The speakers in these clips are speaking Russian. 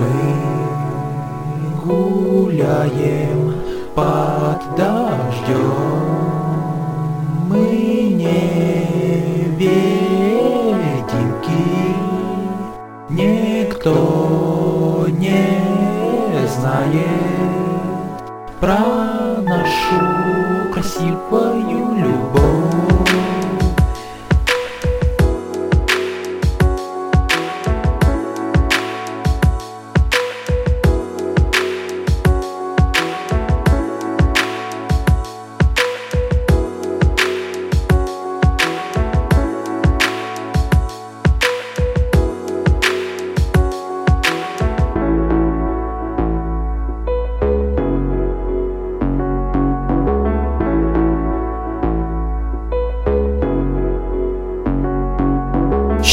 Мы гуляем под дождем, мы невидимки, никто не знает про нашу красивую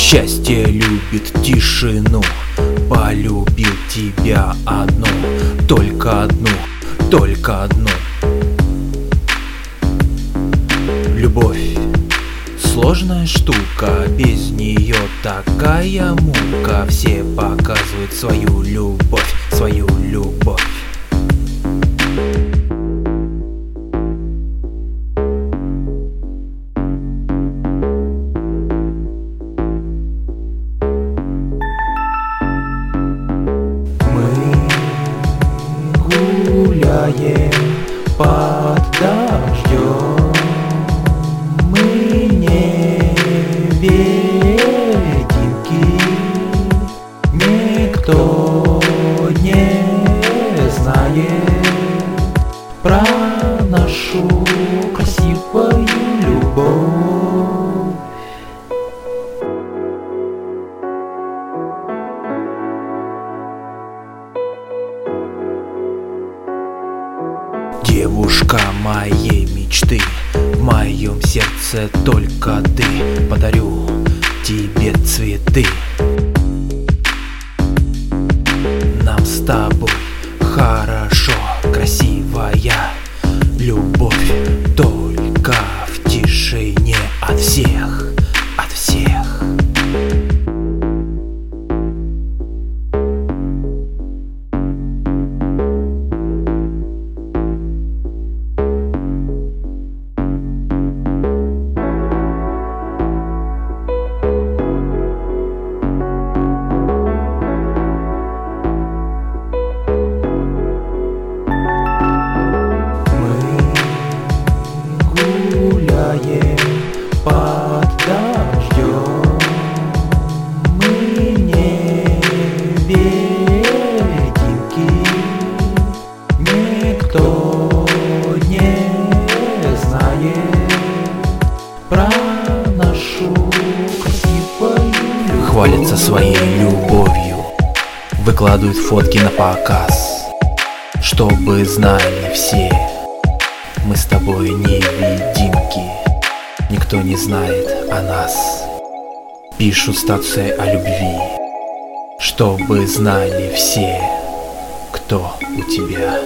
Счастье любит тишину. Полюбил тебя одну Только одну, только одну. Любовь Сложная штука, без нее такая мука. Все показывают свою любовь, свою любовь Девушка моей мечты В моем сердце только ты. Подарю тебе цветы Хвалятся своей любовью. Выкладывают фотки на показ Чтобы знали все. Мы с тобой невидимки Никто не знает о нас. Пишут статусы о любви Чтобы знали все Кто у тебя